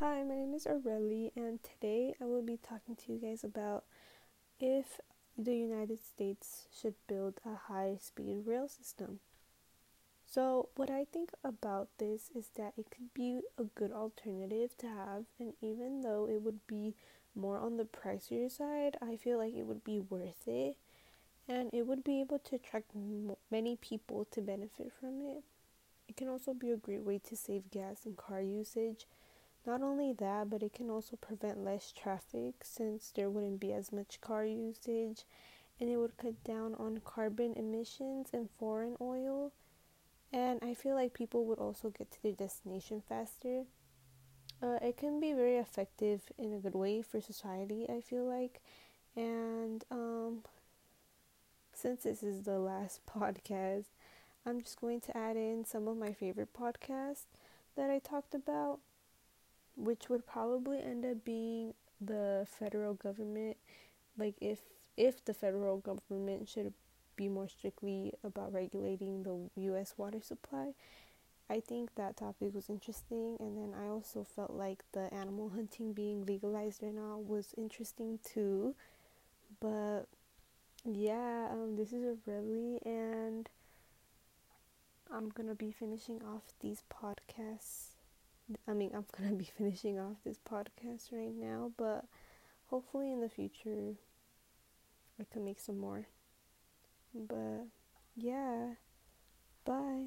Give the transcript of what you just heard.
Hi, my name is Aurelie, and today I will be talking to you guys about if the United States should build a high speed rail system. So, what I think about this is that it could be a good alternative to have, and even though it would be more on the pricier side, I feel like it would be worth it and it would be able to attract m- many people to benefit from it. It can also be a great way to save gas and car usage. Not only that, but it can also prevent less traffic since there wouldn't be as much car usage and it would cut down on carbon emissions and foreign oil. And I feel like people would also get to their destination faster. Uh, it can be very effective in a good way for society, I feel like. And um, since this is the last podcast, I'm just going to add in some of my favorite podcasts that I talked about, which would probably end up being the federal government. Like if if the federal government should be more strictly about regulating the U.S. water supply. I think that topic was interesting, and then I also felt like the animal hunting being legalized or not was interesting too. But yeah, um, this is a really and I'm gonna be finishing off these podcasts. I mean, I'm gonna be finishing off this podcast right now, but hopefully in the future I can make some more. But yeah, bye.